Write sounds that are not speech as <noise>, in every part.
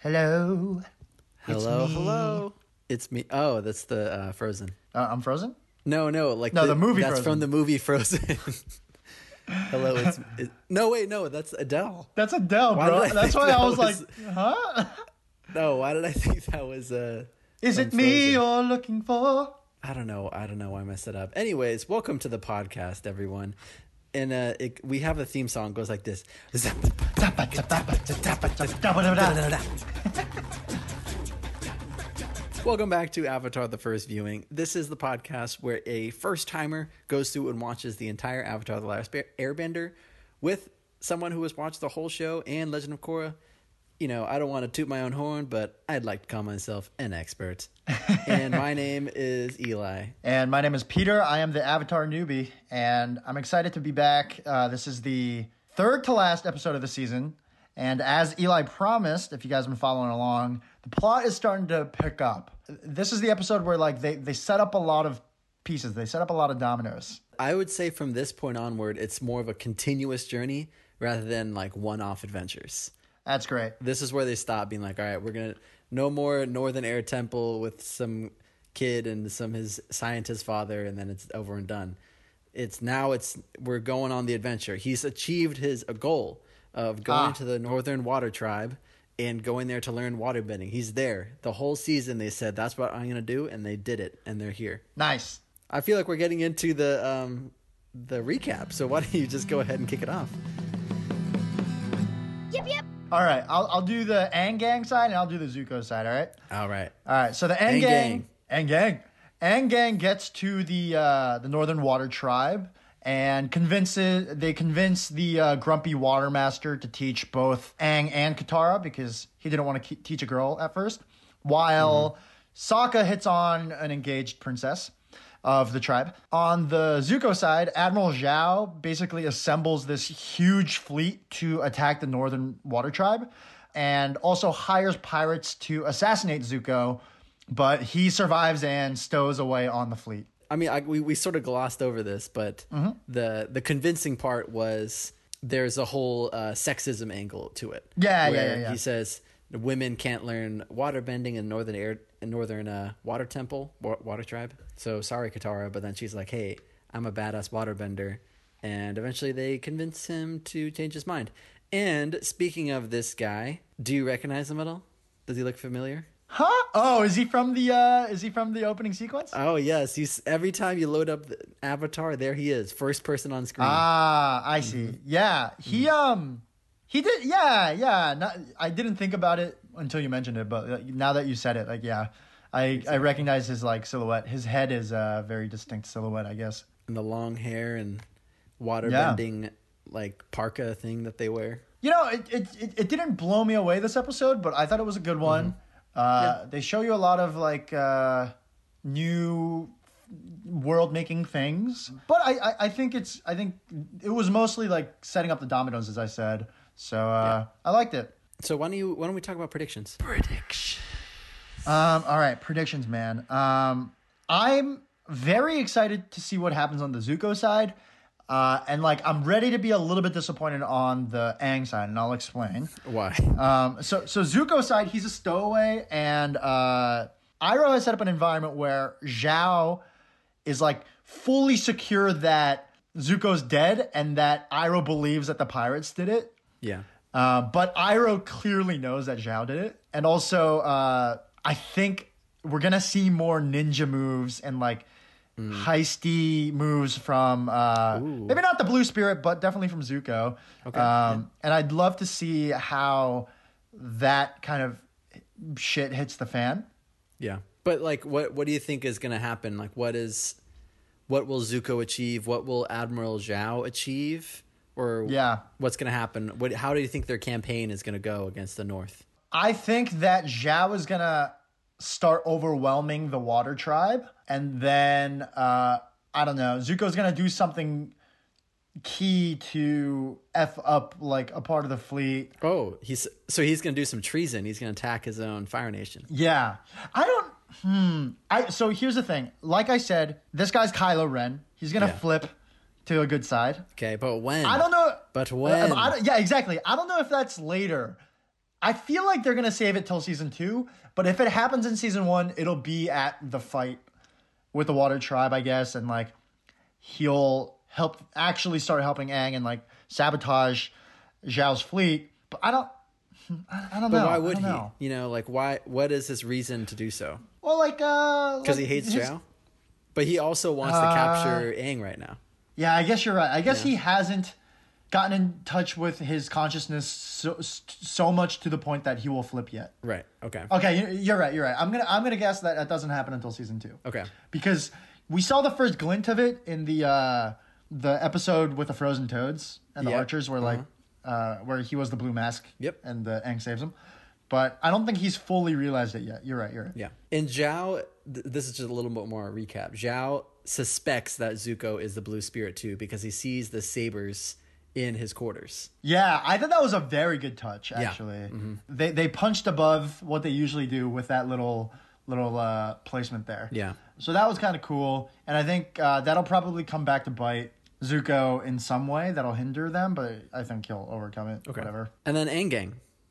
Hello. Hello, me. hello. It's me. Oh, that's the uh, Frozen. Uh, I'm frozen. No, no, like No, the movie That's Frozen. from the movie Frozen. <laughs> hello, it's it, no wait, no, that's Adele. That's Adele, Why bro. That's think why I was, was- like, <laughs> huh? No, why did I think that was uh? Is it me Frozen? you're looking for? I don't know. I don't know why I messed it up. Anyways, welcome to the podcast, everyone. And uh, it, we have a theme song goes like this. Welcome back to Avatar: The First Viewing. This is the podcast where a first timer goes through and watches the entire Avatar: The Last Airbender with someone who has watched the whole show and Legend of Korra. You know, I don't want to toot my own horn, but I'd like to call myself an expert. <laughs> and my name is Eli. And my name is Peter. I am the Avatar newbie, and I'm excited to be back. Uh, this is the third to last episode of the season. And as Eli promised, if you guys have been following along, the plot is starting to pick up. This is the episode where like they, they set up a lot of pieces. They set up a lot of dominoes. I would say from this point onward, it's more of a continuous journey rather than like one-off adventures. That's great. This is where they stop being like, all right, we're gonna no more Northern Air Temple with some kid and some his scientist father, and then it's over and done. It's now it's we're going on the adventure. He's achieved his a goal of going Ah. to the Northern Water Tribe and going there to learn waterbending. He's there the whole season. They said that's what I'm gonna do, and they did it, and they're here. Nice. I feel like we're getting into the um the recap. So why don't you just go ahead and kick it off? Yep, yep. All right, I'll, I'll do the Aang Gang side and I'll do the Zuko side, all right? All right. All right, so the Aang Gang, Angang, Aang Gang gets to the uh, the Northern Water Tribe and convinces they convince the uh, grumpy water master to teach both Aang and Katara because he didn't want to ke- teach a girl at first. While Sokka hits on an engaged princess of the tribe. On the Zuko side, Admiral Zhao basically assembles this huge fleet to attack the Northern Water Tribe and also hires pirates to assassinate Zuko, but he survives and stows away on the fleet. I mean, I, we we sort of glossed over this, but Mm-hmm. the the convincing part was there's a whole uh, sexism angle to it. Yeah, yeah, yeah, yeah. He says women can't learn waterbending in northern air in northern uh, water temple water tribe. So sorry, Katara, but then she's like, hey, I'm a badass waterbender, and eventually they convince him to change his mind. And speaking of this guy, do you recognize him at all? Does he look familiar? Huh? Oh, is he from the uh is he from the opening sequence? Oh yes, he's every time you load up the Avatar, there he is, first person on screen. Ah, I see. Yeah, he um he did yeah, yeah. Not, I didn't think about it until you mentioned it, but now that you said it, like yeah. I, I recognize his like silhouette. His head is a very distinct silhouette, I guess. and the long hair and waterbending like parka thing that they wear. You know, it, it, it, it didn't blow me away this episode, but I thought it was a good one. Uh, They show you a lot of like uh, new world making things, but I, I, I think it's I think it was mostly like setting up the dominoes, as I said. So uh, I liked it. So why don't you why don't we talk about predictions? Predictions. Um, all right, predictions, man. Um, I'm very excited to see what happens on the Zuko side. Uh, and like I'm ready to be a little bit disappointed on the Aang side, and I'll explain. Why? Um, so so Zuko side, he's a stowaway, and uh, Iroh has set up an environment where Zhao is like fully secure that Zuko's dead, and that Iroh believes that the pirates did it. Yeah. Uh, but Iroh clearly knows that Zhao did it, and also uh, I think we're gonna see more ninja moves and like heisty moves from uh, maybe not the Blue Spirit, but definitely from Zuko. Okay, Um, And I'd love to see how that kind of shit hits the fan. Yeah. But like what what do you think is gonna happen? Like what is what will Zuko achieve? What will Admiral Zhao achieve? Or Yeah. what's gonna happen? What how do you think their campaign is gonna go against the North? I think that Zhao is gonna start overwhelming the Water Tribe, and then uh, I don't know. Zuko's gonna do something key to f up like a part of the fleet. Oh, he's so he's gonna do some treason. He's gonna attack his own Fire Nation. Yeah, I don't. Hmm. I so here's the thing. Like I said, this guy's Kylo Ren. He's gonna Yeah. flip to a good side. Okay, but when? I don't know. But Uh, when? I don't- yeah, exactly. I don't know if that's later. I feel like they're gonna save it till season two, but if it happens in season one, it'll be at the fight with the Water Tribe, I guess, and like he'll help actually start helping Aang and like sabotage Zhao's fleet. But I don't, I I don't But know. why would he? know. You know, like why? What is his reason to do so? Well, like uh, Because like he hates his- Zhao. But he also wants to Uh, capture Aang right now. Yeah, I guess you're right. I guess Yeah. he hasn't gotten in touch with his consciousness so so much to the point that he will flip yet. Right. Okay. Okay, you- you're right. You're right. I'm gonna I'm gonna guess that that doesn't happen until season two. Okay. because we saw the first glint of it in the uh the episode with the frozen toads and the Yep. archers, where like uh where he was the blue mask. Yep. And the Aang saves him, but I don't think he's fully realized it yet. You're right. You're right. Yeah. In Zhao, th- this is just a little bit more recap. Zhao suspects that Zuko is the blue spirit too because he sees the sabers in his quarters. Yeah, I thought that was a very good touch. Yeah. Actually, Mm-hmm. they they punched above what they usually do with that little little uh, placement there. Yeah. So that was kind of cool, and I think uh, that'll probably come back to bite Zuko in some way. That'll hinder them, but I think he'll overcome it. Okay. Whatever. And then Aang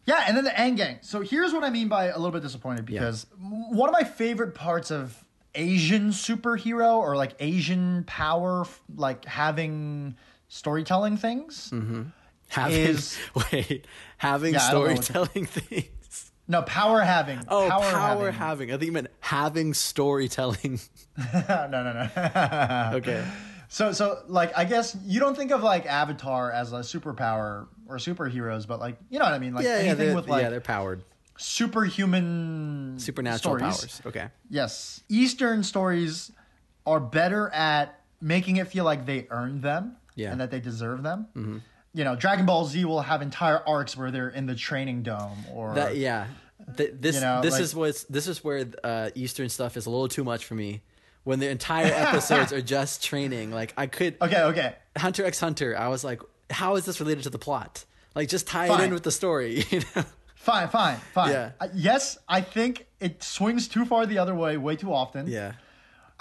Yeah, and then the End Gang. So here's what I mean by a little bit disappointed because m one of my favorite parts of Asian superhero or like Asian power, like having storytelling things. Mm-hmm. having Is- <laughs> wait having Yeah, I don't know what to- storytelling <laughs> things. No, power having. Oh, power, having. having. I think you meant having storytelling. <laughs> no, no, no. okay. so, so like, I guess you don't think of like Avatar as a superpower or superheroes, but like, you know what I mean? Like Yeah, yeah, anything they're, with like yeah, they're powered. superhuman Supernatural stories. powers. Okay. Yes, Eastern stories are better at making it feel like they earned them Yeah. and that they deserve them. Mm-hmm. You know, Dragon Ball Z will have entire arcs where they're in the training dome or That yeah. Th- this You know, this like- is what's this is where uh, Eastern stuff is a little too much for me. When the entire episodes <laughs> are just training, like I could Okay, okay. Hunter x Hunter, I was like, how is this related to the plot? Like just tie it in with the story, <laughs> you know? Fine, fine, fine. Yeah. Uh, yes, I think it swings too far the other way way too often. Yeah.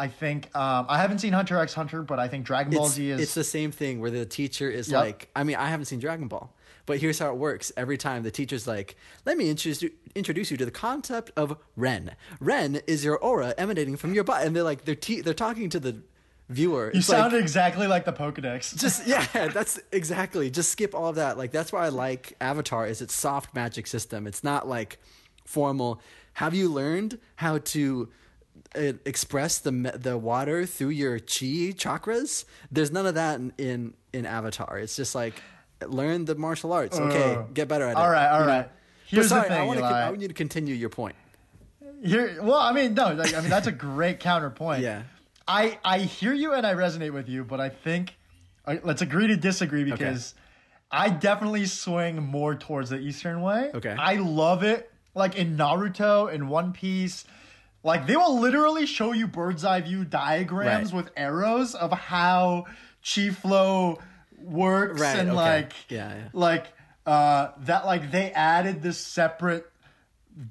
I think um, I haven't seen Hunter x Hunter, but I think Dragon Ball It's, Z is it's the same thing where the teacher is Yep. like, I mean, I haven't seen Dragon Ball, but here's how it works. Every time the teacher's like, let me introduce you, introduce you to the concept of Ren. Ren is your aura emanating from your body. And they're like, they're, te- they're talking to the viewer. you It's like- sound exactly like the Pokedex. just yeah <laughs> <laughs> that's exactly just skip all of that like that's why i like avatar is its soft magic system it's not like formal have you learned how to uh, express the the water through your chi chakras there's none of that in in, in avatar it's just like learn the martial arts okay Ugh. get better at it all right, all you know? right. Here's sorry, the I, wanna I want you to continue your point Here, well, I mean, no, like, I mean that's a great counterpoint. <laughs> Yeah. I I hear you and I resonate with you, but I think uh, let's agree to disagree because I definitely swing more towards the Eastern way. Okay. I love it, like in Naruto and One Piece. Like they will literally show you bird's eye view diagrams Right. with arrows of how chi flow works Right, and okay. like Yeah, yeah. like uh that like they added this separate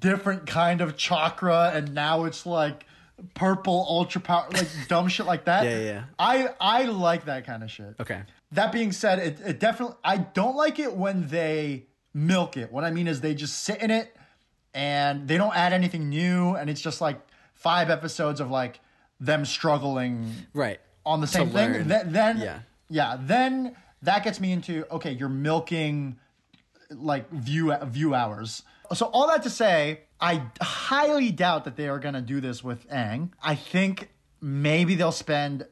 different kind of chakra and now it's like purple ultra power like dumb shit like that. Yeah, yeah. i i like that kind of shit. Okay. That being said it, it definitely i don't like it when they milk it. What i mean is they just sit in it and they don't add anything new and it's just like five episodes of like them struggling right. on the same thing. Th- then Yeah. yeah then that gets me into okay you're milking like view view hours so all that to say i highly doubt that they are going to do this with Aang. i think maybe they'll spend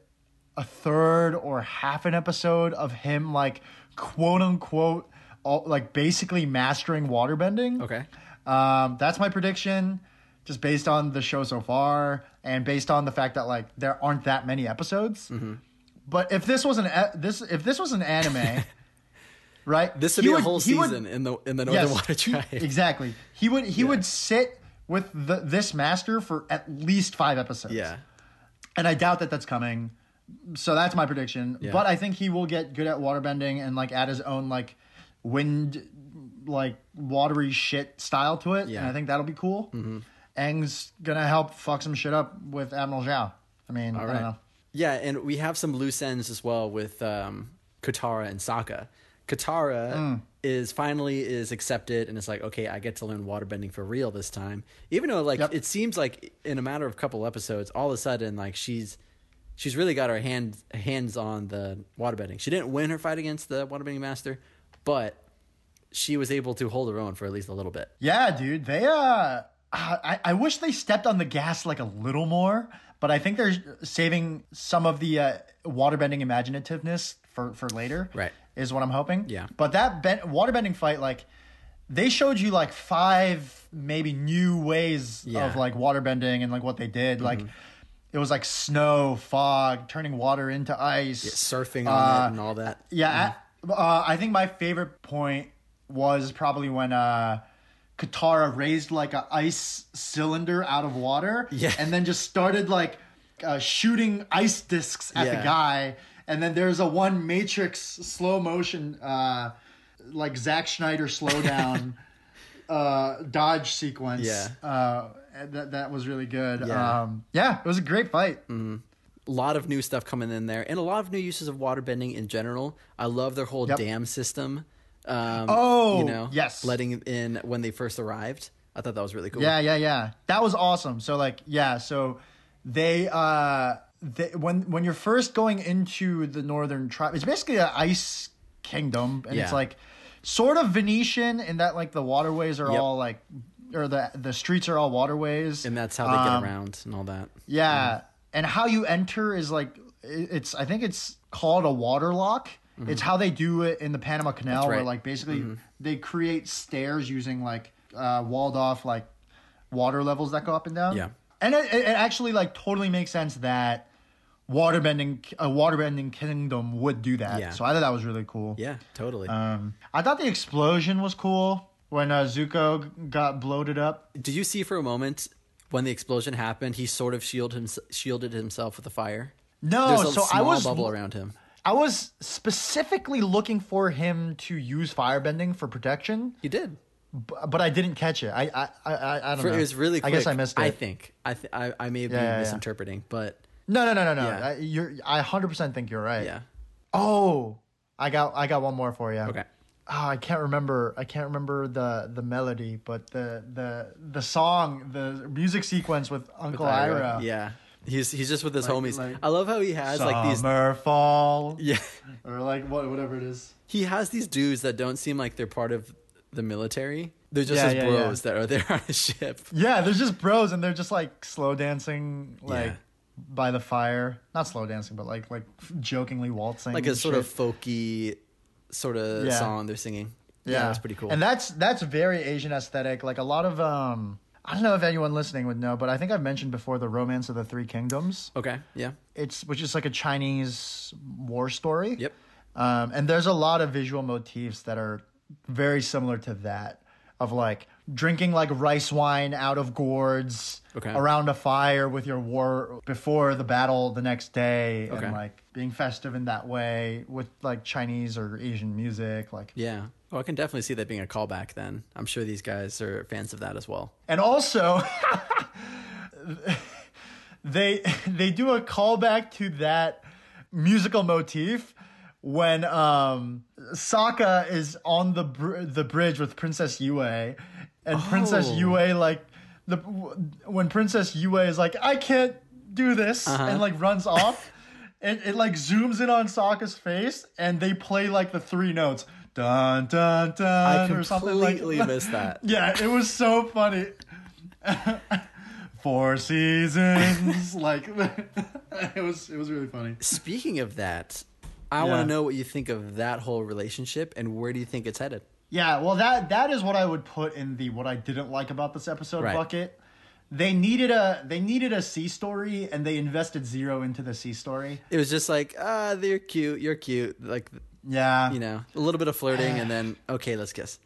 a third or half an episode of him like quote unquote all, like basically mastering waterbending okay um, that's my prediction, just based on the show so far, and based on the fact that like there aren't that many episodes. Mm-hmm. But if this was an e- this if this was an anime, <laughs> right? this would he be a whole he would- season in the in the northern yes, water he- tribe exactly. He would he would sit with the, this master for at least five episodes. yeah and I doubt that that's coming. So that's my prediction. Yeah. But I think he will get good at waterbending and like add his own like wind, like watery shit style to it. Yeah. And I think that'll be cool. Mm-hmm. Aang's gonna help fuck some shit up with Admiral Zhao. I mean, I All don't right. know. Yeah, and we have some loose ends as well with um, Katara and Sokka. Katara Mm. is finally is accepted and it's like, okay, I get to learn waterbending for real this time. Even though like Yep. it seems like in a matter of couple episodes, all of a sudden like she's she's really got her hand hands on the waterbending. She didn't win her fight against the waterbending master, but she was able to hold her own for at least a little bit. Yeah, dude. They uh I, I wish they stepped on the gas like a little more, but I think they're saving some of the uh, waterbending imaginativeness for for later. Right. Is what I'm hoping. Yeah. But that ben- waterbending fight, like, they showed you like five maybe new ways Yeah. of like waterbending and like what they did. Like, it was like snow, fog, turning water into ice. Surfing on Uh, it and all that. Yeah, I, uh, I think my favorite point was probably when uh, Katara raised like a ice cylinder out of water, Yeah. and then just started like uh, shooting ice discs at Yeah. the guy, and then there's a one Matrix slow motion, uh, like Zack Snyder slow down. <laughs> Uh, dodge sequence. Yeah. Uh, that that was really good. Yeah. Um, yeah, it was a great fight. a lot of new stuff coming in there and a lot of new uses of waterbending in general. I love their whole Yep. dam system. Um, Oh, you know, yes. letting in when they first arrived. I thought that was really cool. Yeah, yeah, yeah. That was awesome. So like, yeah, so they uh they, when when you're first going into the northern tribe, it's basically an ice kingdom and it's like sort of Venetian in that like the waterways are Yep. all like or the the streets are all waterways. and that's how they get Um, around and all that. Yeah, and how you enter is like it's I think it's called a water lock. It's how they do it in the Panama Canal, where Mm-hmm. like basically they create stairs using like uh, walled off like water levels that go up and down. Yeah. And it, it actually like totally makes sense that waterbending a waterbending kingdom would do that. Yeah. So I thought that was really cool. Yeah, totally. Um, I thought the explosion was cool when uh, Zuko got bloated up. Did you see for a moment when the explosion happened, he sort of shielded him, shielded himself with the fire? No, so I was bubble around him. I was specifically looking for him to use firebending for protection, He did. B- but I didn't catch it. I I I, I, don't For, know. it was really quick. I guess I missed it. I think. I th- I, I may be Yeah, yeah, misinterpreting, but no, no, no, no, no. Yeah. I, you're. I hundred percent think you're right. yeah. Oh, I got I got one more for you. Okay. Oh, I can't remember. I can't remember the the melody, but the the the song, the music sequence with Uncle Iroh. Yeah. He's he's just with his Like- homies. like- I love how he has like these Summer, fall, Yeah. or like what whatever it is. He has these dudes that don't seem like they're part of the military. They're just Yeah, his yeah, bros that are there <laughs> on a ship. Yeah, they're just bros, and they're just like slow dancing, like Yeah. by the fire. Not slow dancing, but like like jokingly waltzing, Like a sort shit. of folky sort of Yeah. song they're singing. Yeah, that's pretty cool. And that's that's very Asian aesthetic. Like a lot of um, I don't know if anyone listening would know, but I think I've mentioned before the Romance of the Three Kingdoms. okay. Yeah. It's which is like a Chinese war story. Yep. Um, and there's a lot of visual motifs that are very similar to that of like drinking like rice wine out of gourds Okay. around a fire with your war before the battle the next day Okay. and like being festive in that way with like Chinese or Asian music like Yeah. Oh, I can definitely see that being a callback then. I'm sure these guys are fans of that as well. and also <laughs> they they do a callback to that musical motif when um Sokka is on the br- the bridge with Princess Yue and Princess Oh. Yue like the when Princess Yue is like I can't do this Uh-huh. and like runs off <laughs> it, it like zooms in on Sokka's face and they play like the three notes dun dun dun I or something like missed that. <laughs> yeah, it was so funny. <laughs> Four seasons, like it was. It was really funny. Speaking of that, I Yeah. want to know what you think of that whole relationship and where do you think it's headed? Yeah, well, that that is what I would put in the what I didn't like about this episode Right. bucket. They needed a they needed a C story, and they invested zero into the C story. It was just like, ah, they're cute, you're cute, like Yeah, you know, a little bit of flirting, and then <sighs> okay, let's kiss.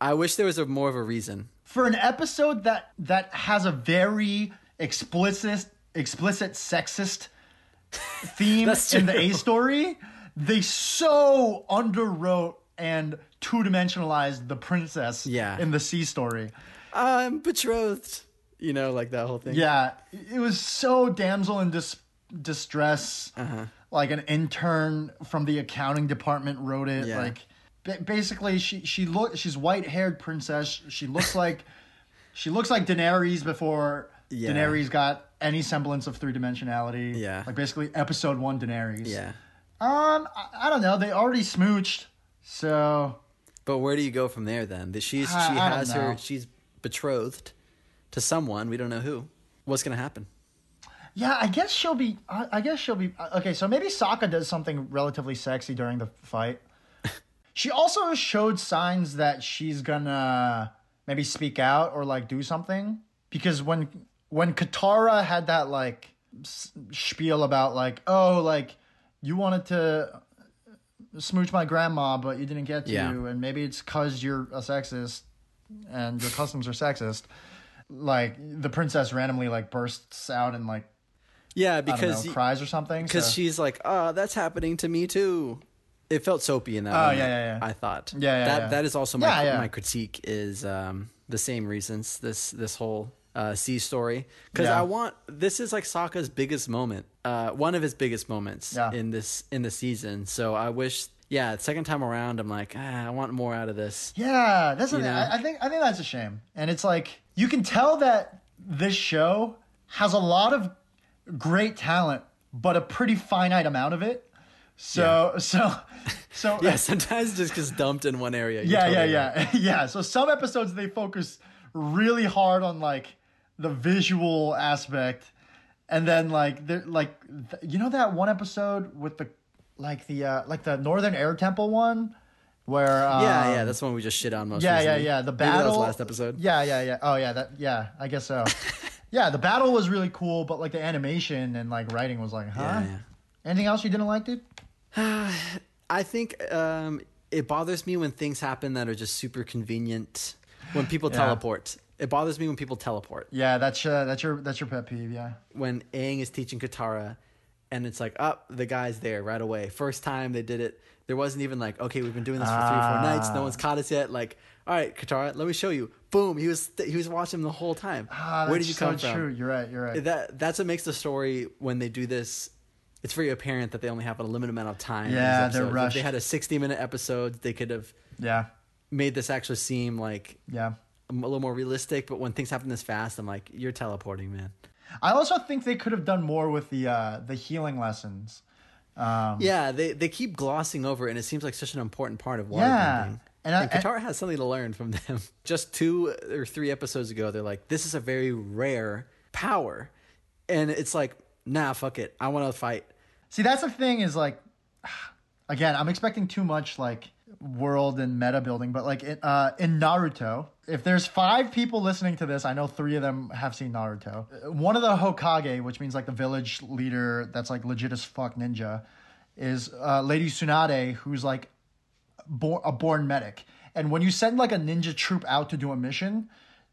I wish there was a more of a reason. for an episode that that has a very explicit explicit sexist <laughs> theme in the. A story, they so underwrote and two dimensionalized the princess Yeah. in the C story. I'm betrothed, you know, like that whole thing. Yeah, it was so damsel in dis- distress. Uh-huh. Like an intern from the accounting department wrote it. Yeah. Like ba- basically she she look she's white haired princess. She looks <laughs> like she looks like Daenerys before Yeah. Daenerys got any semblance of three dimensionality. Yeah. like basically episode one Daenerys. Yeah. Um, I, I don't know. They already smooched, so But where do you go from there then? That she's I- she I has her she's betrothed to someone we don't know who. What's gonna happen? yeah. I guess she'll be. I, I guess she'll be okay. So maybe Sokka does something relatively sexy during the fight. <laughs> she also showed signs that she's gonna maybe speak out or like do something because when when Katara had that like s- spiel about like oh like you wanted to smooch my grandma but you didn't get to Yeah. and maybe it's cuz you're a sexist and your customs are sexist like the princess randomly like bursts out and like Yeah, I don't because know, y- cries or something because so- she's like, oh, that's happening to me too. It felt soapy in that. Oh, moment, yeah, yeah, yeah. I thought. Yeah, yeah, That yeah. that is also my my critique is um, the same reasons. This this whole uh, C story because Yeah. I want this is like Sokka's biggest moment, uh, one of his biggest moments Yeah. in this in the season. So I wish, yeah, second time around, I'm like, ah, I want more out of this. Yeah, that's You? I, I think. I think that's a shame, and it's like you can tell that this show has a lot of great talent, but a pretty finite amount of it. So, <laughs> so, so <laughs> Yeah, sometimes just gets dumped in one area. You're yeah, totally yeah, right. yeah, <laughs> yeah. So some episodes they focus really hard on like the visual aspect, and then like they're like th- you know that one episode with the like the uh like the Northern Air Temple one where um, Yeah, yeah, that's the one we just shit on most. yeah, yeah, recently. yeah. The that was battle last episode. Yeah, yeah, yeah. Oh, yeah. That. Yeah, I guess so. <laughs> yeah, the battle was really cool, but like the animation and like writing was like, huh? Yeah, yeah. Anything else you didn't like, dude? <sighs> I think um, it bothers me when things happen that are just super convenient. When people Yeah. teleport, it bothers me when people teleport. Yeah, that's uh, that's your that's your pet peeve. Yeah. When Aang is teaching Katara, and it's like, up, the guy's there right away. First time they did it, there wasn't even like, okay, we've been doing this for three or four nights. No Ah. one's caught us yet. Like, all right, Katara, let me show you. Boom, he was he was watching the whole time. Ah, Where did you come so from? True. You're right. You're right. That that's what makes the story when they do this. It's very apparent that they only have a limited amount of time. Yeah, they're episodes. If rushed. they had a sixty-minute episode, they could have yeah. made this actually seem like Yeah. A little more realistic. But when things happen this fast, I'm like, you're teleporting, man. I also think they could have done more with the uh the healing lessons. Um, Yeah, they they keep glossing over, it, and it seems like such an important part of waterbending. Yeah, And, and I- Katara has something to learn from them. <laughs> Just two or three episodes ago, they're like, "This is a very rare power," and it's like, "Nah, fuck it, I want to fight." See, that's the thing is like, <sighs> again, I'm expecting too much like world and meta building, but like in, uh, in Naruto, if there's five people listening to this, I know three of them have seen Naruto. One of the Hokage, which means like the village leader that's like legit as fuck ninja, is uh, Lady Tsunade, who's like born, a born medic. And when you send like a ninja troop out to do a mission,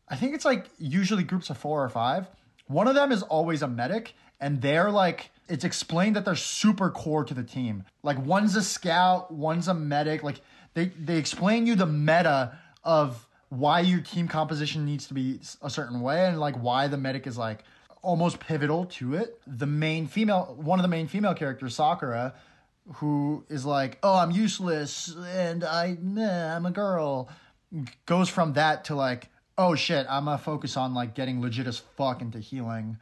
I think it's like usually groups of four or five. One of them is always a medic, and they're like, it's explained that they're super core to the team. Like one's a scout, one's a medic. Like they they explain you the meta of why your team composition needs to be a certain way, and like why the medic is like almost pivotal to it. The main female, one of the main female characters, Sakura, who is like, "Oh, I'm useless and I, nah, I'm a girl," goes from that to like, "Oh shit, I'm gonna focus on like getting legit as fuck into healing,"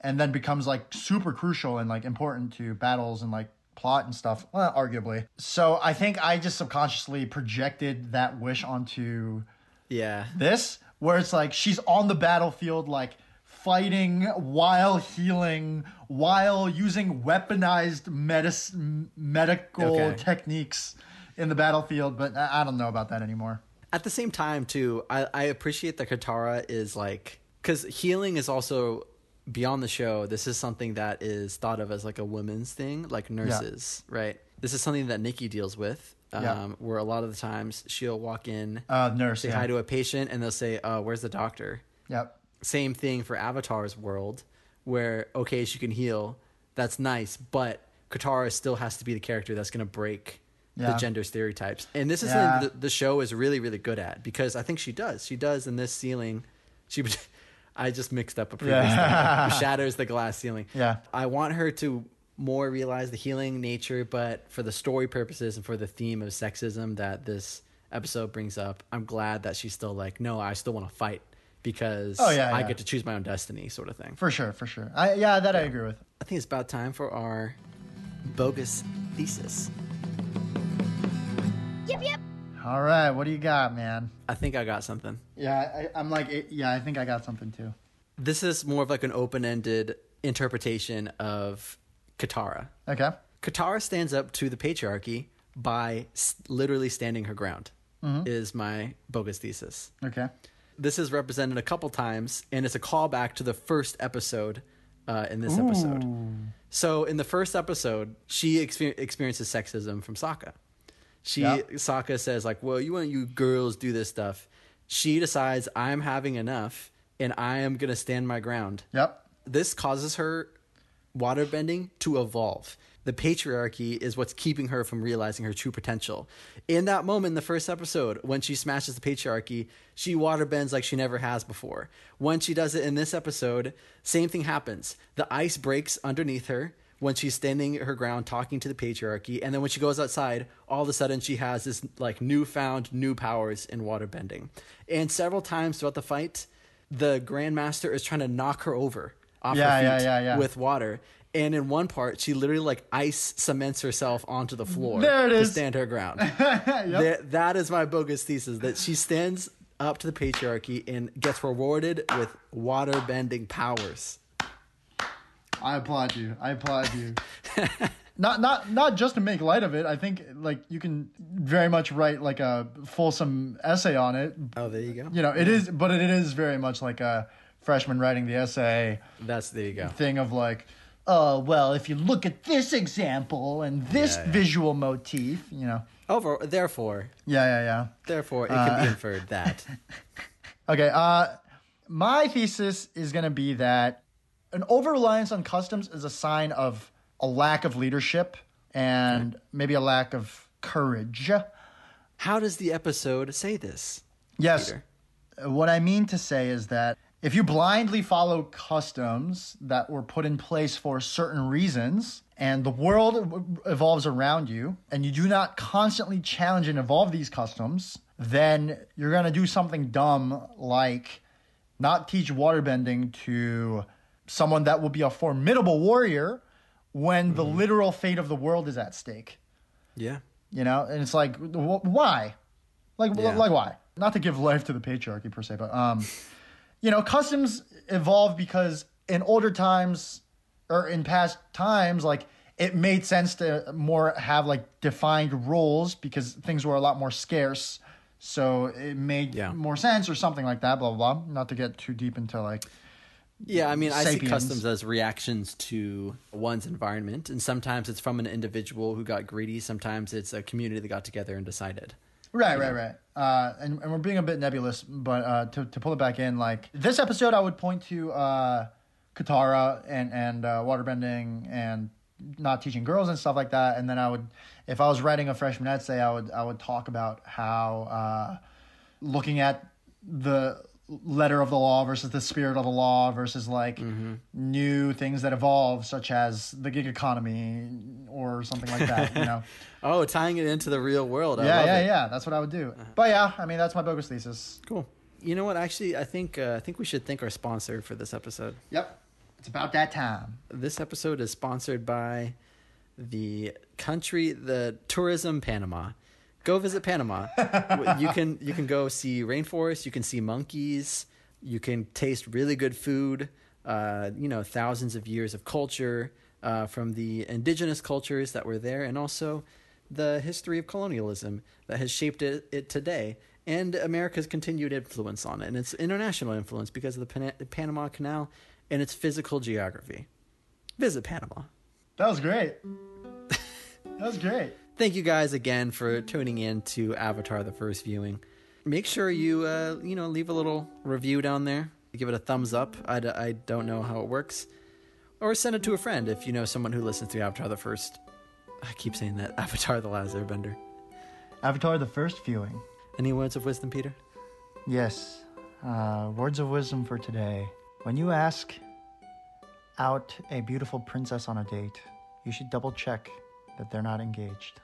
and then becomes like super crucial and like important to battles and like plot and stuff. Well, arguably. So I think I just subconsciously projected that wish onto Yeah, this, where it's like she's on the battlefield, like fighting while healing, while using weaponized medis- medical Okay. techniques in the battlefield. But I don't know about that anymore. at the same time too i, I appreciate that katara is like because healing is also beyond the show this is something that is thought of as like a women's thing like nurses right this is something that nikki deals with um, Yeah. where a lot of the times she'll walk in Uh, nurse. say yeah. hi to a patient and they'll say uh, where's the doctor Yep. same thing for avatar's world where okay she can heal that's nice but katara still has to be the character that's going to break Yeah. the gender stereotypes and this is Yeah. the, the show is really really good at because i think she does she does in this ceiling she <laughs> i just mixed up a previous Yeah. <laughs> shatters the glass ceiling Yeah. i want her to more realize the healing nature, but for the story purposes and for the theme of sexism that this episode brings up, I'm glad that she's still like, no, I still want to fight because Oh, yeah, I yeah. get to choose my own destiny, sort of thing. For sure, for sure. I, yeah, that I agree with. I think it's about time for our bogus thesis. Yep, yep. All right, what do you got, man? I think I got something. Yeah, I, I'm like, eh, yeah, I think I got something too. This is more of like an open ended interpretation of Katara. Okay. Katara stands up to the patriarchy by s- literally standing her ground, is my bogus thesis. Okay. This is represented a couple times, and it's a callback to the first episode uh, in this episode. So, in the first episode, she exper- experiences sexism from Sokka. She Yep. Sokka says like, "Well, you want you girls do this stuff." She decides I'm having enough, and I am gonna stand my ground Yep. this causes her waterbending to evolve. The patriarchy is what's keeping her from realizing her true potential. In that moment, in the first episode, when she smashes the patriarchy, she waterbends like she never has before. When she does it in this episode, same thing happens. The ice breaks underneath her when she's standing her ground talking to the patriarchy, and then when she goes outside, all of a sudden she has this like newfound new powers in waterbending. And several times throughout the fight, the grandmaster is trying to knock her over off Yeah, her feet yeah, yeah, yeah. with water. And in one part, she literally like ice cements herself onto the floor There it to is. stand her ground. <laughs> That- that is my bogus thesis that she stands up to the patriarchy and gets rewarded with water bending powers. I applaud you. I applaud you. <laughs> not not not just to make light of it. I think like you can very much write like a fulsome essay on it. Oh, there you go. You know, it is, but it is very much like a freshman writing the essay That's there you go. thing of like, oh well, if you look at this example and this Yeah, yeah. visual motif, you know. Over therefore, Yeah, yeah, yeah. therefore it Uh, can be inferred that <laughs> Okay, uh my thesis is going to be that an over reliance on customs is a sign of a lack of leadership and maybe a lack of courage. how does the episode say this? Yes. Peter? What I mean to say is that if you blindly follow customs that were put in place for certain reasons and the world evolves around you and you do not constantly challenge and evolve these customs, then you're going to do something dumb like not teach waterbending to someone that will be a formidable warrior when the literal fate of the world is at stake Yeah. you know and it's like wh- why like Yeah. like why not to give life to the patriarchy per se but um you know customs evolve because in older times or in past times like it made sense to more have like defined roles because things were a lot more scarce so it made Yeah. more sense or something like that blah blah blah not to get too deep into like Yeah, I mean, I see customs as reactions to one's environment, and sometimes it's from an individual who got greedy. Sometimes it's a community that got together and decided. Right, right, right. Uh, and, and we're being a bit nebulous, but uh, to, to pull it back in, like this episode, I would point to uh, Katara and and uh, waterbending and not teaching girls and stuff like that. And then I would, if I was writing a freshman essay, I would I would talk about how uh, looking at the letter of the law versus the spirit of the law versus like new things that evolve, such as the gig economy or something like that. You know. <laughs> Oh, tying it into the real world. I yeah, yeah, it. yeah. That's what I would do. But yeah, I mean, that's my bogus thesis. Cool. You know what? Actually, I think uh, I think we should thank our sponsor for this episode. Yep. It's about that time. This episode is sponsored by the country, the tourism Panama. Go visit Panama. you <laughs> can you can go see rainforests. You can see monkeys. You can taste really good food. Uh, you know, thousands of years of culture uh, from the indigenous cultures that were there, and also the history of colonialism that has shaped it, it today, and America's continued influence on it, and its international influence because of the Pana- Panama Canal and its physical geography. Visit Panama. That was great. that was great. <laughs> Thank you guys again for tuning in to Avatar: The First Viewing. Make sure you uh, you know leave a little review down there. Give it a thumbs up. I, d- I don't know how it works, or send it to a friend if you know someone who listens to Avatar: The First. I keep saying that <laughs> Avatar: The Last Airbender. Avatar: The First Viewing. Any words of wisdom, Peter? Yes. Uh, words of wisdom for today. When you ask out a beautiful princess on a date, you should double check that they're not engaged.